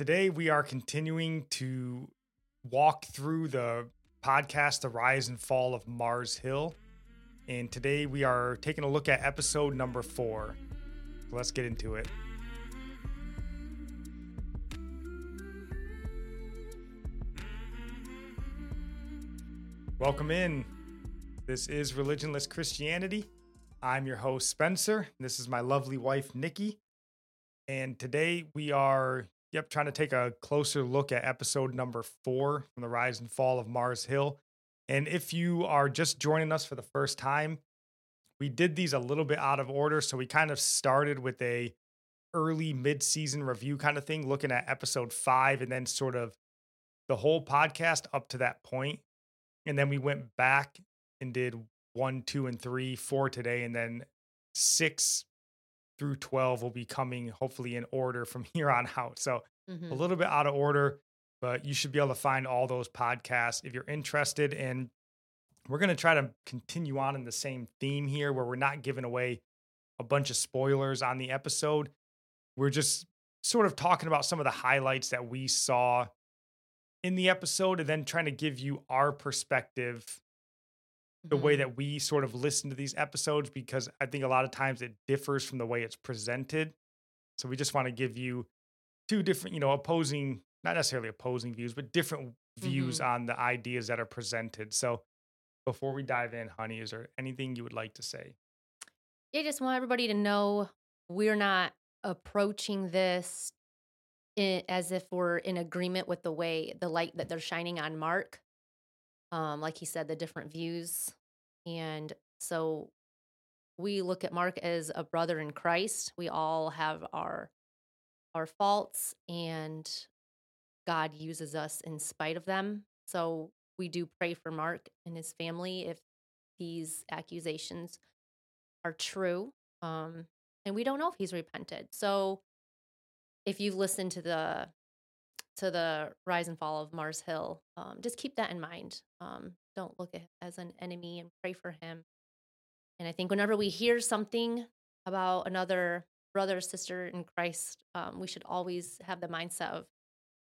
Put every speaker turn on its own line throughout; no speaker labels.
Today, we are continuing to walk through the podcast, The Rise and Fall of Mars Hill. And today, we are taking a look at episode number four. Let's get into it. Welcome in. This is Religionless Christianity. I'm your host, Spencer. This is my lovely wife, Nikki. And today we are Yep, trying to take a closer look at episode number four from the rise and fall of Mars Hill. And if you are just joining us for the first time, we did these a little bit out of order. So we kind of started with a early mid-season review kind of thing, looking at episode five and then sort of the whole podcast up to that point. And then we went back and did one, two, and three, four today, and then six through 12 will be coming hopefully in order from here on out. So mm-hmm. a little bit out of order, but you should be able to find all those podcasts if you're interested. And we're going to try to continue on in the same theme here where we're not giving away a bunch of spoilers on the episode. We're just sort of talking about some of the highlights that we saw in the episode and then trying to give you our perspective the way mm-hmm. that we sort of listen to these episodes because I think a lot of times it differs from the way it's presented. So we just want to give you two different, you know, opposing, not necessarily opposing views, but different views mm-hmm. on the ideas that are presented. So before we dive in, honey, is there anything you would like to say?
I just want everybody to know we're not approaching this in, as if we're in agreement with the way the light that they're shining on Mark um, like he said, the different views. And so we look at Mark as a brother in Christ. We all have our our faults and God uses us in spite of them. So we do pray for Mark and his family if these accusations are true. Um, and we don't know if he's repented. So if you've listened to the to the rise and fall of Mars Hill, um, just keep that in mind. Um, don't look at as an enemy and pray for him. And I think whenever we hear something about another brother or sister in Christ, um, we should always have the mindset of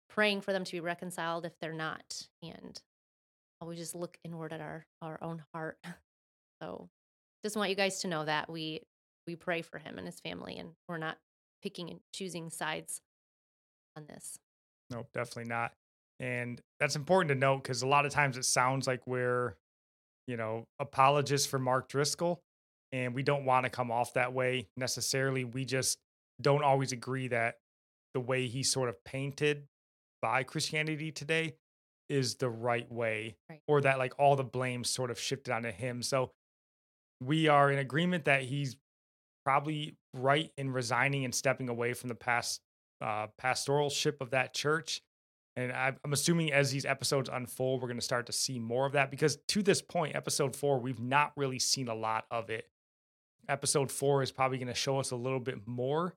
praying for them to be reconciled if they're not, and always just look inward at our our own heart. So, just want you guys to know that we we pray for him and his family, and we're not picking and choosing sides on this.
Nope, definitely not. And that's important to note because a lot of times it sounds like we're, you know, apologists for Mark Driscoll. And we don't want to come off that way necessarily. We just don't always agree that the way he sort of painted by Christianity today is the right way, right. or that like all the blame sort of shifted onto him. So we are in agreement that he's probably right in resigning and stepping away from the past uh, pastoralship of that church. And I'm assuming as these episodes unfold, we're going to start to see more of that because to this point, episode four, we've not really seen a lot of it. Episode four is probably going to show us a little bit more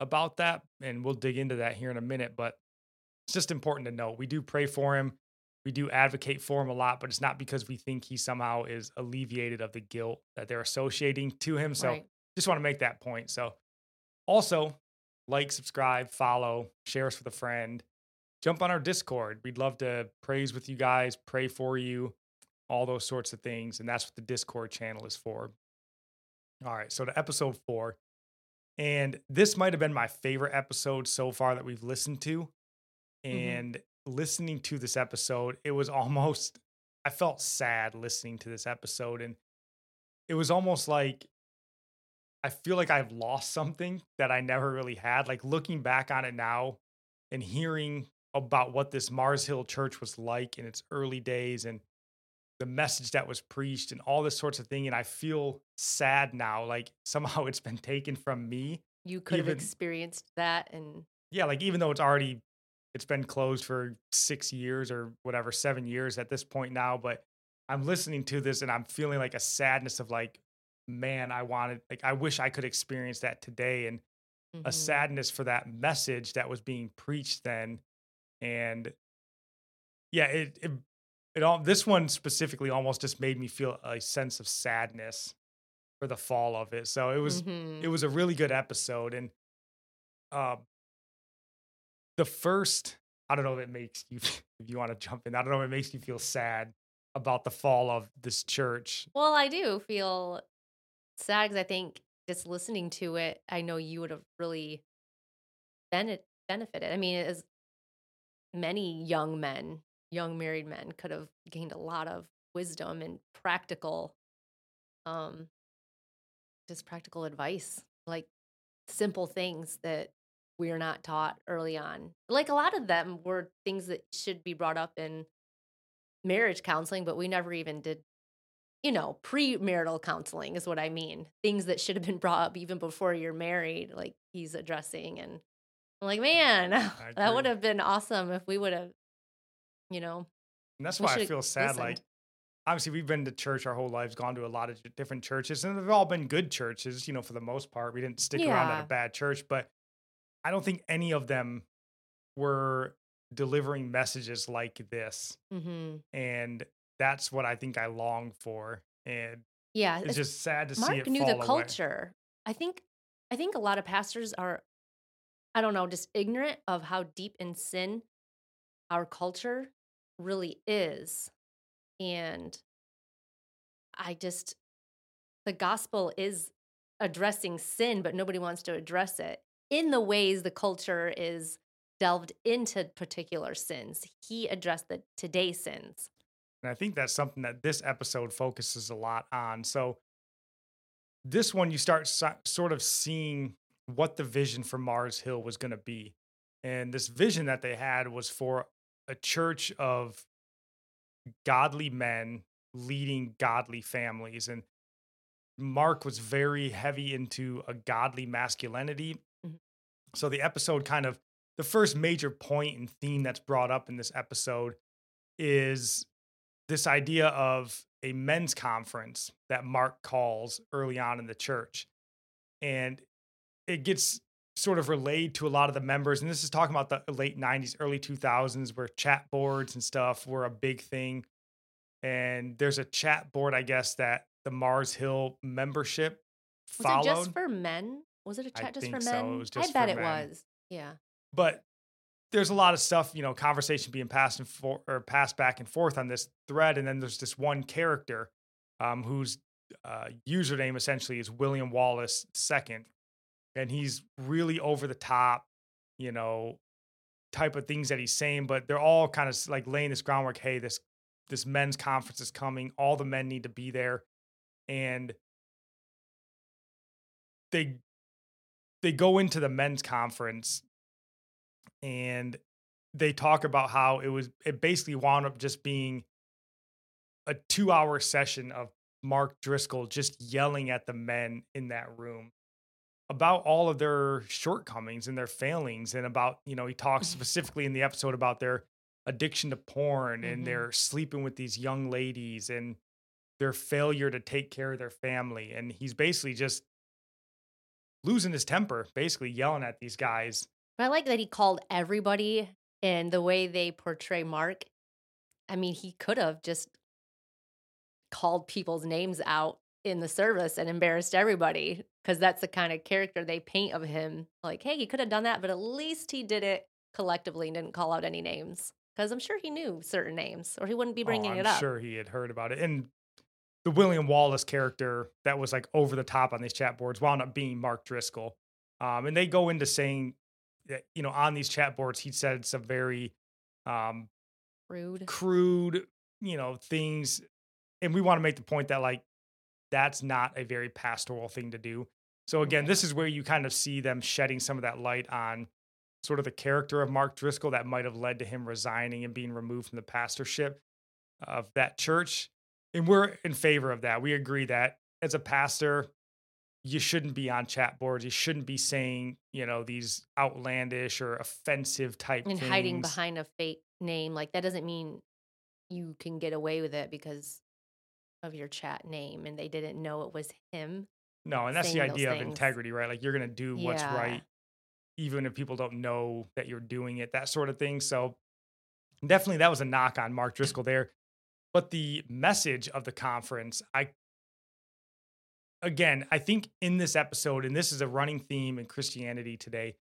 about that. And we'll dig into that here in a minute. But it's just important to know we do pray for him. We do advocate for him a lot, but it's not because we think he somehow is alleviated of the guilt that they're associating to him. So right. just want to make that point. So also, like, subscribe, follow, share us with a friend. Jump on our Discord. We'd love to praise with you guys, pray for you, all those sorts of things. And that's what the Discord channel is for. All right, so to episode four. And this might have been my favorite episode so far that we've listened to. Mm-hmm. And mm-hmm. listening to this episode, it was almost, I felt sad listening to this episode. And it was almost like I feel like I've lost something that I never really had. Like looking back on it now and hearing about what this Mars Hill church was like in its early days and the message that was preached and all this sorts of thing. And I feel sad now, like somehow it's been taken from me.
You could even, have experienced that and
yeah, like even though it's already it's been closed for six years or whatever, seven years at this point now. But I'm listening to this and I'm feeling like a sadness of like, man, I wanted, like, I wish I could experience that today. And a
Mhm.
sadness for that message that was being preached then. And yeah, it, it, it all, this one specifically almost just made me feel a sense of sadness for the fall of it. So it was,
Mhm.
it was a really good episode. And, um, the first, I don't know if it makes you, if you want to jump in, I don't know if it makes you feel sad about the fall of this church.
Well, I do feel sad because I think just listening to it, I know you would have really bene- benefited. I mean, as many young men, young married men, could have gained a lot of wisdom and practical, um, just practical advice, like simple things that we are not taught early on. Like a lot of them were things that should be brought up in marriage counseling, but we never even did you know, premarital counseling is what I mean. Things that should have been brought up even before you're married, like he's addressing. And I'm like, man, that would have been awesome if we would have, you know,
And that's why I feel sad. Like, obviously, we've been to church our whole lives, gone to a lot of different churches, and they've all been good churches, you know, for the most part. We didn't stick around at a bad church, but I don't think any of them were delivering messages like this.
hmm
And that's what I think I long for. And
yeah.
it's just sad to see
Mark
it
knew the
away.
culture. I think, I think a lot of pastors are, I don't know, just ignorant of how deep in sin our culture really is. And I just, the gospel is addressing sin, but nobody wants to address it in the ways the culture is delved into particular sins. He addressed the today sins.
And I think that's something that this episode focuses a lot on. So, this one, you start so- sort of seeing what the vision for Mars Hill was going to be. And this vision that they had was for a church of godly men leading godly families. And Mark was very heavy into a godly masculinity.
Mhm.
So, the episode kind of the first major point and theme that's brought up in this episode is this idea of a men's conference that Mark calls early on in the church. And it gets sort of relayed to a lot of the members. And this is talking about the late 90s, early 2000s, where chat boards and stuff were a big thing. And there's a chat board, I guess, that the Mars Hill membership
Was
followed.
it just for men? Was it a chat just for
so.
men?
Was
I bet it was. Yeah.
but there's a lot of stuff, you know, conversation being passed and for or passed back and forth on this thread, and then there's this one character um, whose uh, username essentially is William Wallace second, and he's really over the top, you know, type of things that he's saying, but they're all kind of like laying this groundwork. Hey, this this men's conference is coming. All the men need to be there, and they they go into the men's conference and they talk about how it was it basically wound up just being a two hour session of Mark Driscoll just yelling at the men in that room about all of their shortcomings and their failings and about you know he talks specifically in the episode about their addiction to porn and
Mhm.
their sleeping with these young ladies and their failure to take care of their family and he's basically just losing his temper basically yelling at these guys
But I like that he called everybody and the way they portray Mark. I mean, he could have just called people's names out in the service and embarrassed everybody because that's the kind of character they paint of him. Like, hey, he could have done that, but at least he did it collectively and didn't call out any names because I'm sure he knew certain names or he wouldn't be bringing
oh,
it up.
sure he had heard about it. And the William Wallace character that was like over the top on these chat boards wound up being Mark Driscoll. Um, and they go into saying you know, on these chat boards, he said some very um,
Rude.
crude, you know, things. And we want to make the point that, like, that's not a very pastoral thing to do. So, again, this is where you kind of see them shedding some of that light on sort of the character of Mark Driscoll that might have led to him resigning and being removed from the pastorship of that church. And we're in favor of that. We agree that as a pastor, you shouldn't be on chat boards. You shouldn't be saying, you know, these outlandish or offensive type
and
things.
hiding behind a fake name like that doesn't mean you can get away with it because of your chat name and they didn't know it was him
No, and that's the idea of integrity, right? Like you're going to do what's
Yeah.
right, even if people don't know that you're doing it, that sort of thing. So definitely that was a knock on Mark Driscoll there. But the message of the conference, I, again, I think in this episode, and this is a running theme in Christianity today,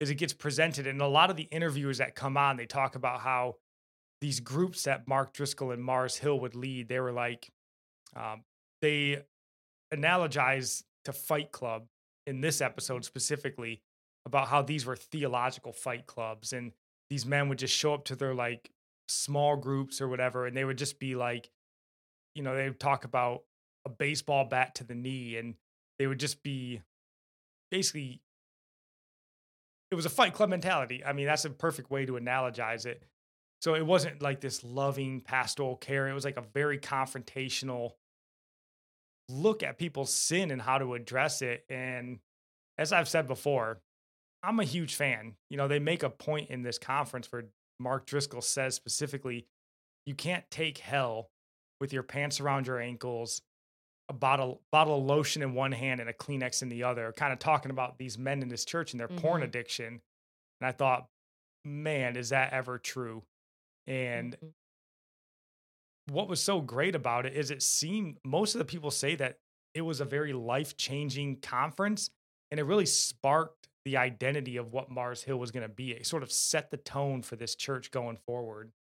is it gets presented. And a lot of the interviewers that come on, they talk about how these groups that Mark Driscoll and Mars Hill would lead, they were like, um, they analogize to Fight Club in this episode specifically about how these were theological fight clubs and these men would just show up to their like small groups or whatever and they would just be like you know they would talk about a baseball bat to the knee and they would just be basically it was a fight club mentality i mean that's a perfect way to analogize it so it wasn't like this loving pastoral care it was like a very confrontational look at people's sin and how to address it. And as I've said before, I'm a huge fan. You know, they make a point in this conference where Mark Driscoll says specifically, you can't take hell with your pants around your ankles, a bottle bottle of lotion in one hand and a Kleenex in the other, kind of talking about these men in this church and their porn
Mhm.
addiction. And I thought, man, is that ever true? And
Mhm.
what was so great about it is it seemed most of the people say that it was a very life changing conference and it really sparked the identity of what Mars Hill was going to be. It sort of set the tone for this church going forward.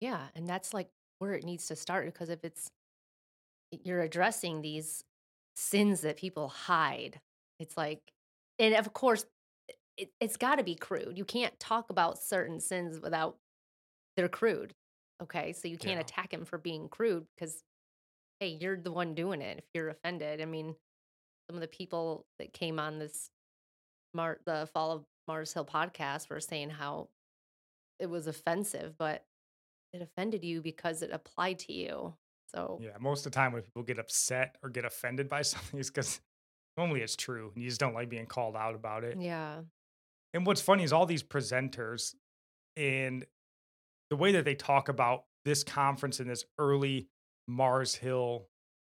yeah and that's like where it needs to start because if it's you're addressing these sins that people hide. It's like and of course it, it's got to be crude. You can't talk about certain sins without they're crude okay? So you can't
Yeah.
attack him for being crude because hey you're the one doing it if you're offended. I mean some of the people that came on this Mar- the fall of mars hill podcast were saying how it was offensive but it offended you because it applied to you so
Yeah, most of the time when people get upset or get offended by something, it's because normally it's true and you just don't like being called out about it.
yeah
And what's funny is all these presenters and the way that they talk about this conference and this early Mars Hill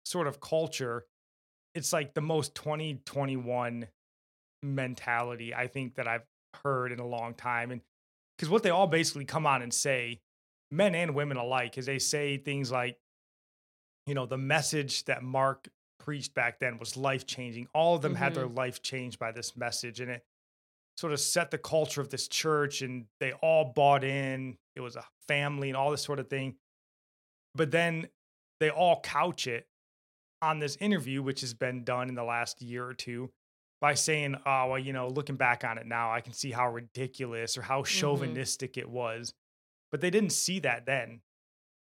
sort of culture, it's like the most 2021 mentality I think that I've heard in a long time. And because what they all basically come on and say, men and women alike, is they say things like, you know, the message that Mark preached back then was life changing. All of them had their mm-hmm. life changed by this message. And it sort of set the culture of this church and they all bought in. It was a family and all this sort of thing. But then they all couch it on this interview, which has been done in the last year or two, by saying, oh, well, you know, looking back on it now, I can see how ridiculous or how mm-hmm. chauvinistic it was. But they didn't see that then.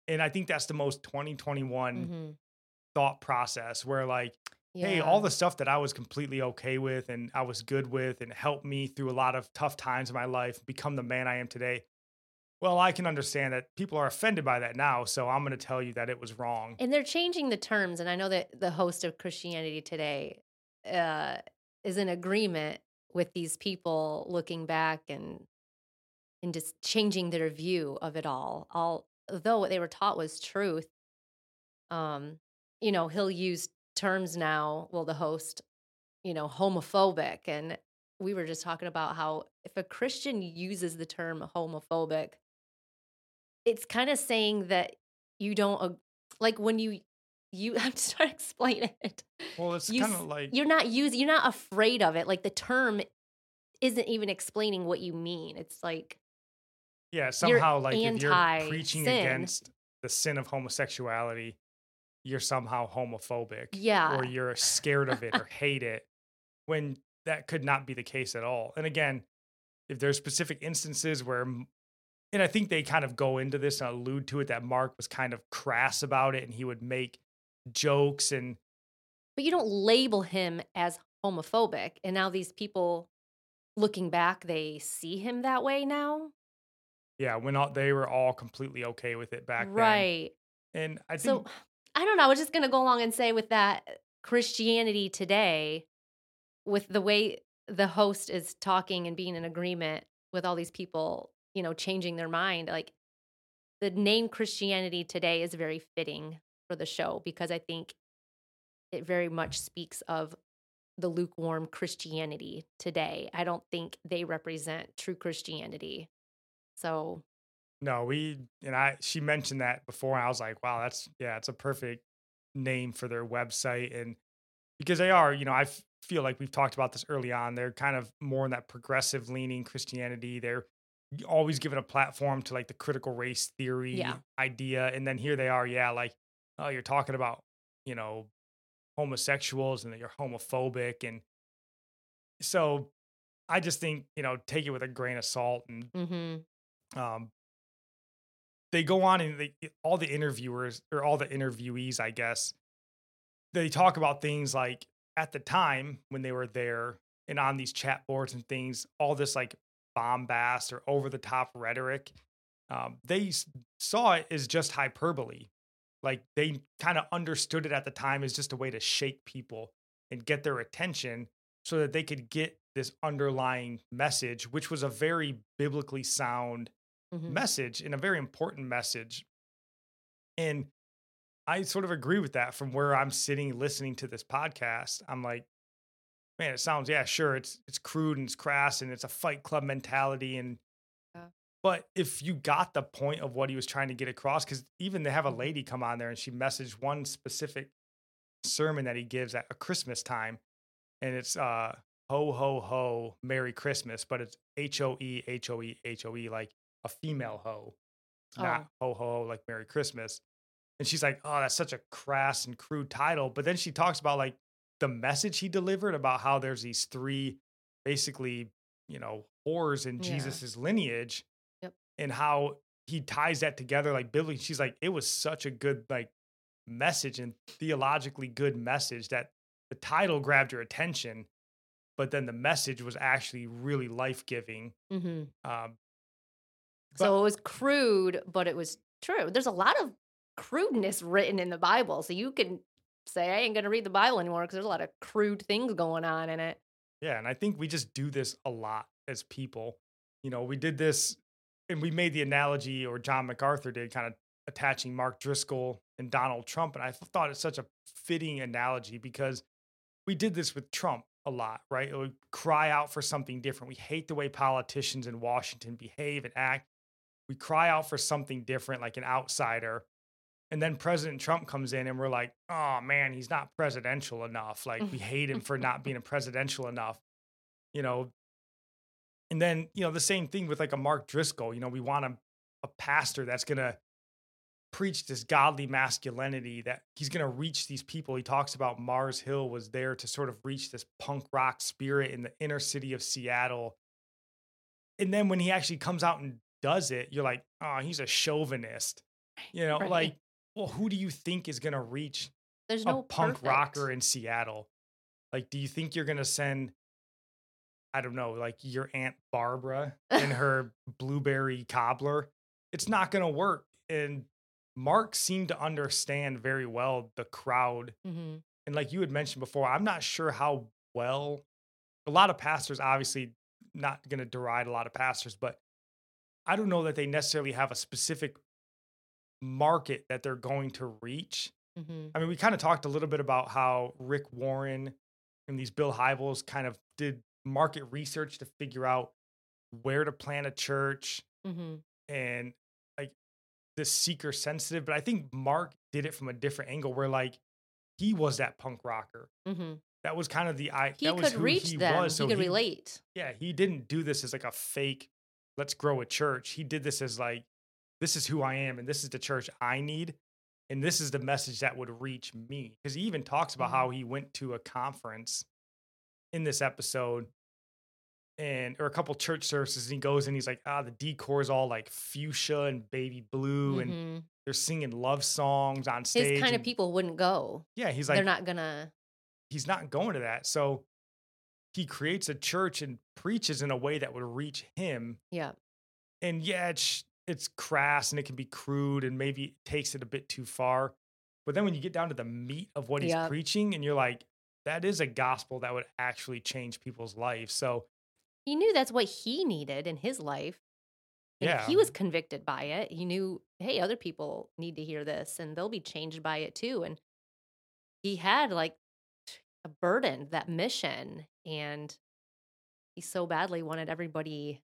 And I think that's the most 2021
mhm.
thought process where, like, hey, all the stuff that I was completely okay with and I was good with and helped me through a lot of tough times in my life become the man I am today. Well, I can understand that people are offended by that now. So I'm going to tell you that it was wrong.
And they're changing the terms. And I know that the host of Christianity Today uh, is in agreement with these people looking back and and just changing their view of it all. all. Although what they were taught was truth, um, you know, he'll use terms now. Well, the host, you know, homophobic, and we were just talking about how if a Christian uses the term homophobic, it's kind of saying that you don't like when you you I'm just trying to explain it.
Well, it's kind of like
you're not using you're not afraid of it. Like the term isn't even explaining what you mean. It's like
yeah, somehow like if you're preaching against the sin of homosexuality, you're somehow homophobic.
Yeah.
Or you're scared of it or hate it when that could not be the case at all. And again, if there's specific instances where, and I think they kind of go into this and allude to it that Mark was kind of crass about it and he would make jokes and
but you don't label him as homophobic. And now these people looking back, they see him that way now.
Yeah, when all, they were all completely okay with it back then.
right.
And I think
So I don't know. I was just gonna go along and say with that uh, Christianity today, with the way the host is talking and being in agreement with all these people, you know, changing their mind, like the name Christianity today is very fitting for the show because I think it very much speaks of the lukewarm Christianity today. I don't think they represent true Christianity. So
no, we and I she mentioned that before I was like, wow, that's yeah, it's a perfect name for their website and because they are, you know, I f- feel like we've talked about this early on. They're kind of more in that progressive leaning Christianity. They're always given a platform to like the critical race theory
Yeah.
idea. And then here they are, yeah, like, oh, you're talking about, you know, homosexuals and that you're homophobic. And so I just think, you know, take it with a grain of salt. And
mhm.
Um, they go on and they, all the interviewers or all the interviewees, I guess, they talk about things like at the time when they were there and on these chat boards and things, all this like bombast or over the top rhetoric, um, they saw it as just hyperbole. Like they kind of understood it at the time as just a way to shake people and get their attention so that they could get this underlying message, which was a very biblically sound
Mhm.
message and a very important message. And I sort of agree with that from where I'm sitting listening to this podcast. I'm like, man, it sounds, yeah, sure, it's it's crude and it's crass and it's a fight club mentality. And
Yeah.
but if you got the point of what he was trying to get across, because even they have a
Mhm.
lady come on there and she messaged one specific sermon that he gives at a Christmas time, and it's uh ho ho ho Merry Christmas, but it's H O E H O E H O E like a female ho, not ho ho ho like Merry Christmas. And she's like, oh, that's such a crass and crude title. But then she talks about like the message he delivered about how there's these three basically, you know, whores in
Yeah.
Jesus's lineage
Yep.
and how he ties that together like biblically. She's like, it was such a good like message and theologically good message that the title grabbed your attention, but then the message was actually really life giving.
Mhm.
Um,
So it was crude, but it was true. There's a lot of crudeness written in the Bible. So you can say, I ain't going to read the Bible anymore because there's a lot of crude things going on in it.
Yeah, and I think we just do this a lot as people. You know, we did this and we made the analogy, or John MacArthur did, kind of attaching Mark Driscoll and Donald Trump. And I thought it's such a fitting analogy because we did this with Trump a lot, right? It would cry out for something different. We hate the way politicians in Washington behave and act. We cry out for something different, like an outsider. And then President Trump comes in and we're like, oh man, he's not presidential enough. Like we hate him for not being presidential enough. You know, and then, you know, the same thing with like a Mark Driscoll. You know, we want a, a pastor that's gonna preach this godly masculinity that he's gonna reach these people. He talks about Mars Hill was there to sort of reach this punk rock spirit in the inner city of Seattle. And then when he actually comes out and does it, you're like, oh, he's a chauvinist. You know,
Right.
like, well, who do you think is gonna reach
There's
a
no
punk
perfect.
rocker in Seattle? Like, do you think you're gonna send, I don't know, like your Aunt Barbara and her blueberry cobbler? It's not gonna work. And Mark seemed to understand very well the crowd.
Mhm.
And like you had mentioned before, I'm not sure how well a lot of pastors, obviously, not gonna deride a lot of pastors, but I don't know that they necessarily have a specific market that they're going to reach.
Mhm.
I mean, we kind of talked a little bit about how Rick Warren and these Bill Hybels kind of did market research to figure out where to plant a church
Mhm.
and like the seeker sensitive. But I think Mark did it from a different angle where like he was that punk rocker.
Mhm.
That was kind of the I.
He
that was
could reach
he
them.
Was. So
he could relate.
yeah, he didn't do this as like a fake, let's grow a church. He did this as like, this is who I am and this is the church I need. And this is the message that would reach me. Because he even talks about
Mhm.
how he went to a conference in this episode and or a couple church services and he goes and he's like, ah, the decor is all like fuchsia and baby blue and
Mhm.
they're singing love songs on stage.
His kind of people wouldn't go.
Yeah, he's like
They're not gonna.
he's not going to that. So he creates a church and preaches in a way that would reach him.
Yeah.
And yeah, it's it's crass and it can be crude and maybe it takes it a bit too far. But then when you get down to the meat of what he's
Yep.
preaching and you're like, that is a gospel that would actually change people's lives. So
he knew that's what he needed in his life. And
Yeah.
he was convicted by it. He knew, hey, other people need to hear this and they'll be changed by it too. And he had like a burden, that mission. And he so badly wanted everybody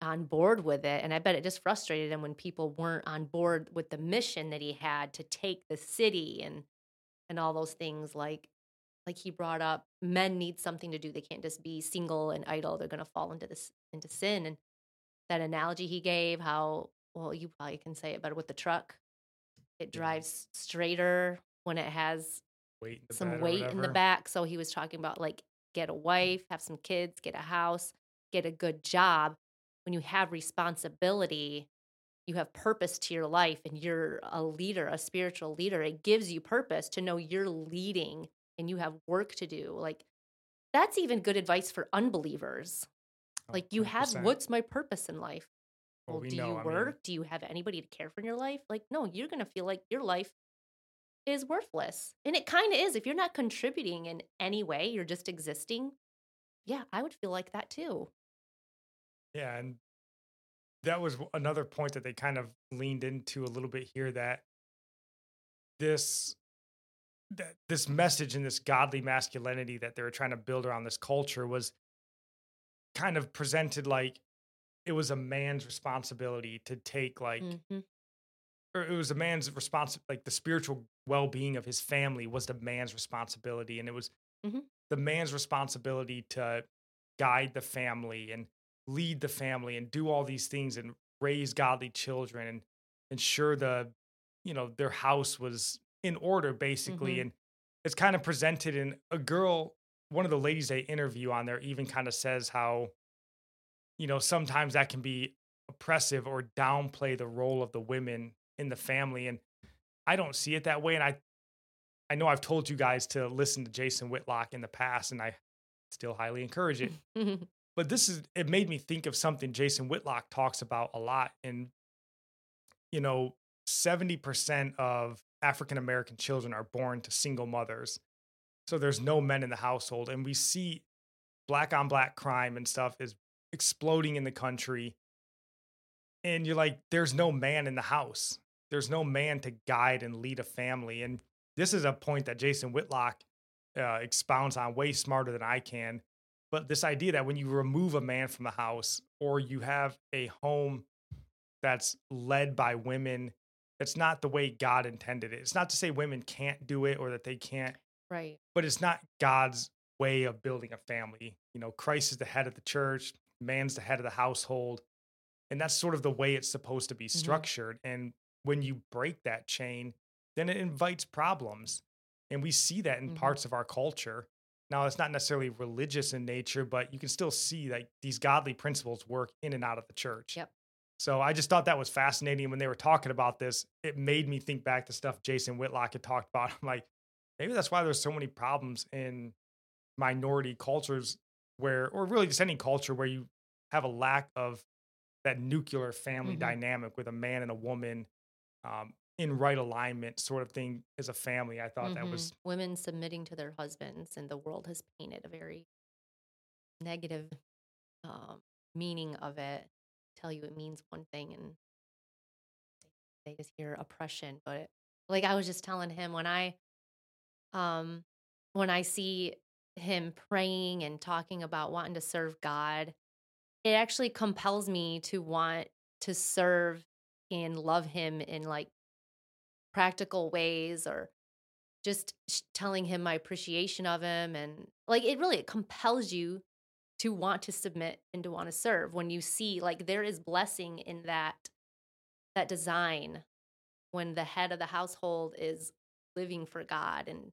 on board with it. And I bet it just frustrated him when people weren't on board with the mission that he had to take the city and and all those things like like he brought up men need something to do they can't just be single and idle they're going to fall into this into sin and that analogy he gave how well you probably can say it better with the truck it drives straighter when it has
weight in the
some weight in the back so he was talking about like get a wife have some kids get a house get a good job. When you have responsibility you have purpose to your life and you're a leader a spiritual leader it gives you purpose to know you're leading and you have work to do like that's even good advice for unbelievers.
Oh,
like you have
100%.
what's my purpose in life?
Well,
well,
we
do
know,
you
I mean-
work? Do you have anybody to care for in your life? Like no you're going to feel like your life is worthless and it kind of is if you're not contributing in any way you're just existing yeah i would feel like that too
Yeah, and that was another point that they kind of leaned into a little bit here that this that this message and this godly masculinity that they were trying to build around this culture was kind of presented like it was a man's responsibility to take like
Mhm.
Or it was a man's response like the spiritual well-being of his family was the man's responsibility and it was
Mhm.
the man's responsibility to guide the family and lead the family and do all these things and raise godly children and ensure the you know their house was in order basically
Mhm.
and it's kind of presented in a girl one of the ladies they interview on there even kind of says how you know sometimes that can be oppressive or downplay the role of the women in the family and i don't see it that way and i i know i've told you guys to listen to jason whitlock in the past and i still highly encourage it but this is it made me think of something jason whitlock talks about a lot and you know 70% of african american children are born to single mothers so there's no men in the household and we see black on black crime and stuff is exploding in the country and you're like there's no man in the house there's no man to guide and lead a family and this is a point that jason whitlock uh, expounds on way smarter than i can but this idea that when you remove a man from the house or you have a home that's led by women that's not the way god intended it it's not to say women can't do it or that they can't
right
but it's not God's way of building a family. You know, Christ is the head of the church, man's the head of the household. And that's sort of the way it's supposed to be structured. And when you break that chain, then it invites problems. And we see that in
Mhm.
parts of our culture. Now, it's not necessarily religious in nature, but you can still see that these godly principles work in and out of the church.
Yep.
So I just thought that was fascinating. When they were talking about this, it made me think back to stuff Jason Whitlock had talked about. I'm like, maybe that's why there's so many problems in minority cultures where or really just any culture where you have a lack of that nuclear family
Mhm.
dynamic with a man and a woman um, in right alignment sort of thing as a family i thought that
Mhm.
was
women submitting to their husbands and the world has painted a very negative um, meaning of it tell you it means one thing and they just hear oppression but it, like i was just telling him when i um when i see him praying and talking about wanting to serve god it actually compels me to want to serve and love him in like practical ways or just telling him my appreciation of him and like it really it compels you to want to submit and to want to serve when you see like there is blessing in that that design when the head of the household is living for God and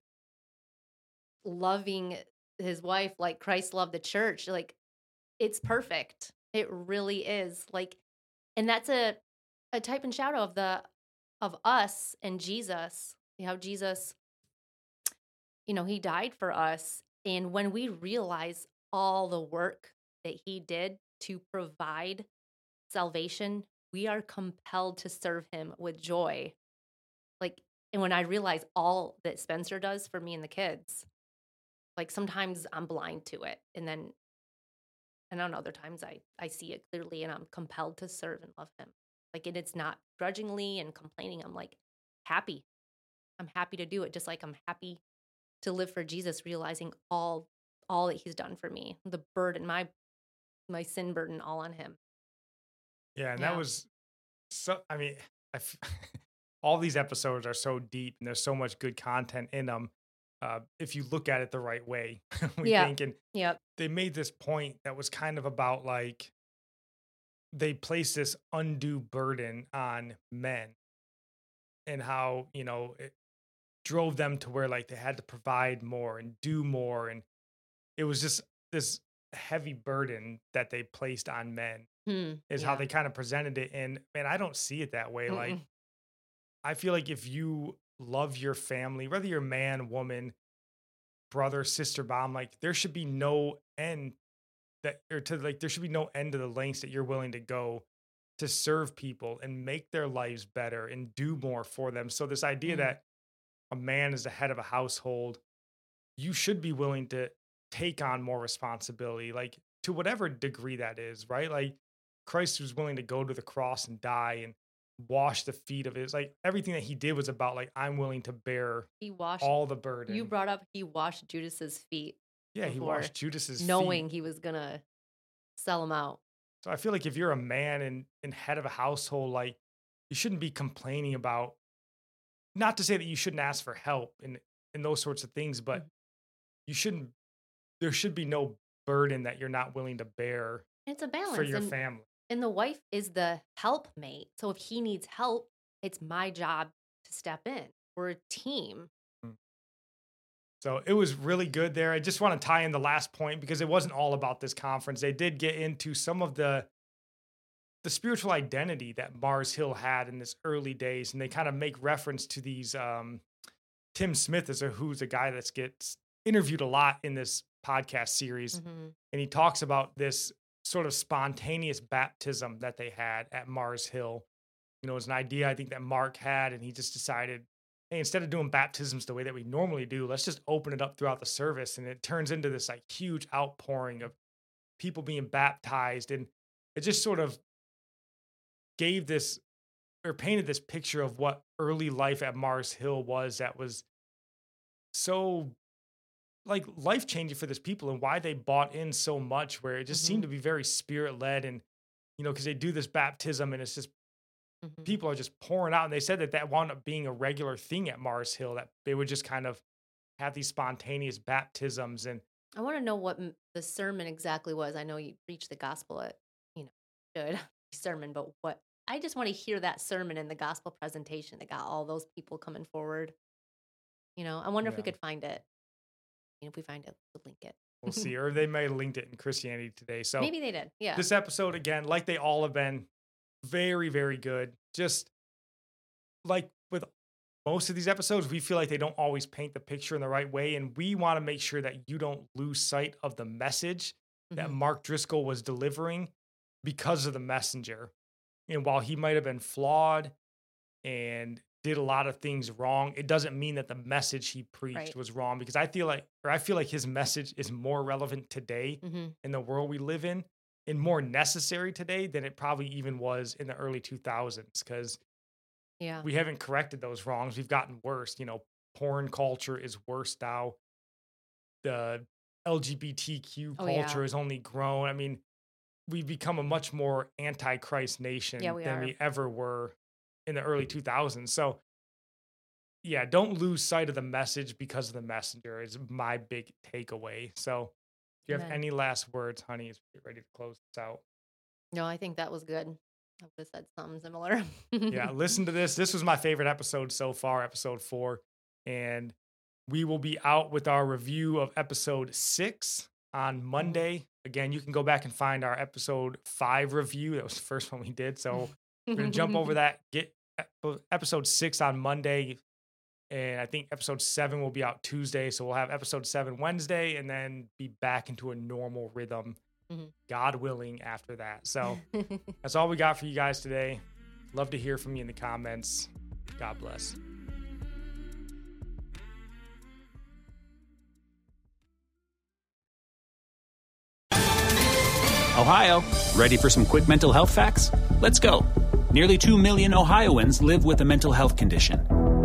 loving his wife like Christ loved the church like it's perfect. It really is like and that's a a type and shadow of the of us and Jesus how Jesus you know he died for us and when we realize all the work that he did to provide salvation we are compelled to serve him with joy like and when i realize all that spencer does for me and the kids Like sometimes I'm blind to it, and then, and on other times I I see it clearly, and I'm compelled to serve and love Him. Like, and it's not grudgingly and complaining. I'm like happy. I'm happy to do it, just like I'm happy to live for Jesus, realizing all all that He's done for me, the burden, my my sin burden, all on Him.
Yeah, and
Yeah.
that was so. I mean, I f- all these episodes are so deep, and there's so much good content in them. Uh, if you look at it the right way, we
Yeah.
think, and
Yep.
they made this point that was kind of about like they placed this undue burden on men, and how you know it drove them to where like they had to provide more and do more, and it was just this heavy burden that they placed on men
Hmm.
is
yeah.
how they kind of presented it. And man, I don't see it that way. Like,
Mm-mm.
I feel like if you love your family, whether you're man, woman, brother, sister, mom, like there should be no end that, or to like, there should be no end to the lengths that you're willing to go to serve people and make their lives better and do more for them. So, this idea
Mhm.
that a man is the head of a household, you should be willing to take on more responsibility, like to whatever degree that is, right? Like Christ was willing to go to the cross and die and wash the feet of his like everything that he did was about like I'm willing to bear
he washed.
all the burden.
you brought up he washed Judas's feet,
yeah, he washed Judas's feet.
knowing he was gonna sell him out.
So I feel like if you're a man and, and head of a household, like you shouldn't be complaining about not to say that you shouldn't ask for help and and those sorts of things, but
Mhm.
you shouldn't there should be no burden that you're not willing to bear
It's a balance.
for your
and,
family.
and the wife is the helpmate. So if he needs help, it's my job to step in. We're a team.
So it was really good there. I just want to tie in the last point because it wasn't all about this conference. They did get into some of the the spiritual identity that Mars Hill had in this early days, and they kind of make reference to these. Um, Tim Smith is a who's a guy that gets interviewed a lot in this podcast series,
Mhm.
and he talks about this sort of spontaneous baptism that they had at Mars Hill. You know, it's an idea I think that Mark had, and he just decided, hey, instead of doing baptisms the way that we normally do, let's just open it up throughout the service. And it turns into this like huge outpouring of people being baptized. And it just sort of gave this or painted this picture of what early life at Mars Hill was that was so like life changing for this people and why they bought in so much where it just seemed mm-hmm. to be very spirit led and you know because they do this baptism and it's just
Mhm.
people are just pouring out and they said that that wound up being a regular thing at mars hill that they would just kind of have these spontaneous baptisms and
I want to know what the sermon exactly was. I know you preached the gospel at, you know, good sermon, but what I just want to hear that sermon in the gospel presentation that got all those people coming forward. You know, I wonder if we could find it. And if we find it, we'll link it.
we'll see or they may have linked it in christianity today so
Maybe they did. Yeah.
this episode again like they all have been very very good just like with most of these episodes we feel like they don't always paint the picture in the right way and we want to make sure that you don't lose sight of the message that
Mhm.
mark driscoll was delivering because of the messenger and while he might have been flawed and did a lot of things wrong it doesn't mean that the message he preached
Right.
was wrong because i feel like or i feel like his message is more relevant today
Mhm.
in the world we live in and more necessary today than it probably even was in the early 2000s because
Yeah.
we haven't corrected those wrongs. We've gotten worse. You know, porn culture is worse now. The LGBTQ
Oh, yeah.
culture has only grown. I mean, we've become a much more anti-Christ nation
Yeah, we
than
are.
we ever were in the early mm. 2000s. So, yeah, don't lose sight of the message because of the messenger is my big takeaway. So, do you have
Amen.
any last words, honey, as we get ready to close this out?
No, I think that was good. I would have said something similar.
yeah, listen to this. This was my favorite episode so far, episode four. And we will be out with our review of episode six on mm-hmm. Monday. Again, you can go back and find our episode five review. That was the first one we did. So we're going to jump over that, get episode six on Monday and I think episode seven will be out Tuesday. So we'll have episode seven Wednesday, and then be back into a normal rhythm,
mm-hmm.
God willing, after that. So that's all we got for you guys today. Love to hear from you in the comments. God bless.
Ohio, ready for some quick mental health facts? Let's go. Nearly 2 million Ohioans live with a mental health condition.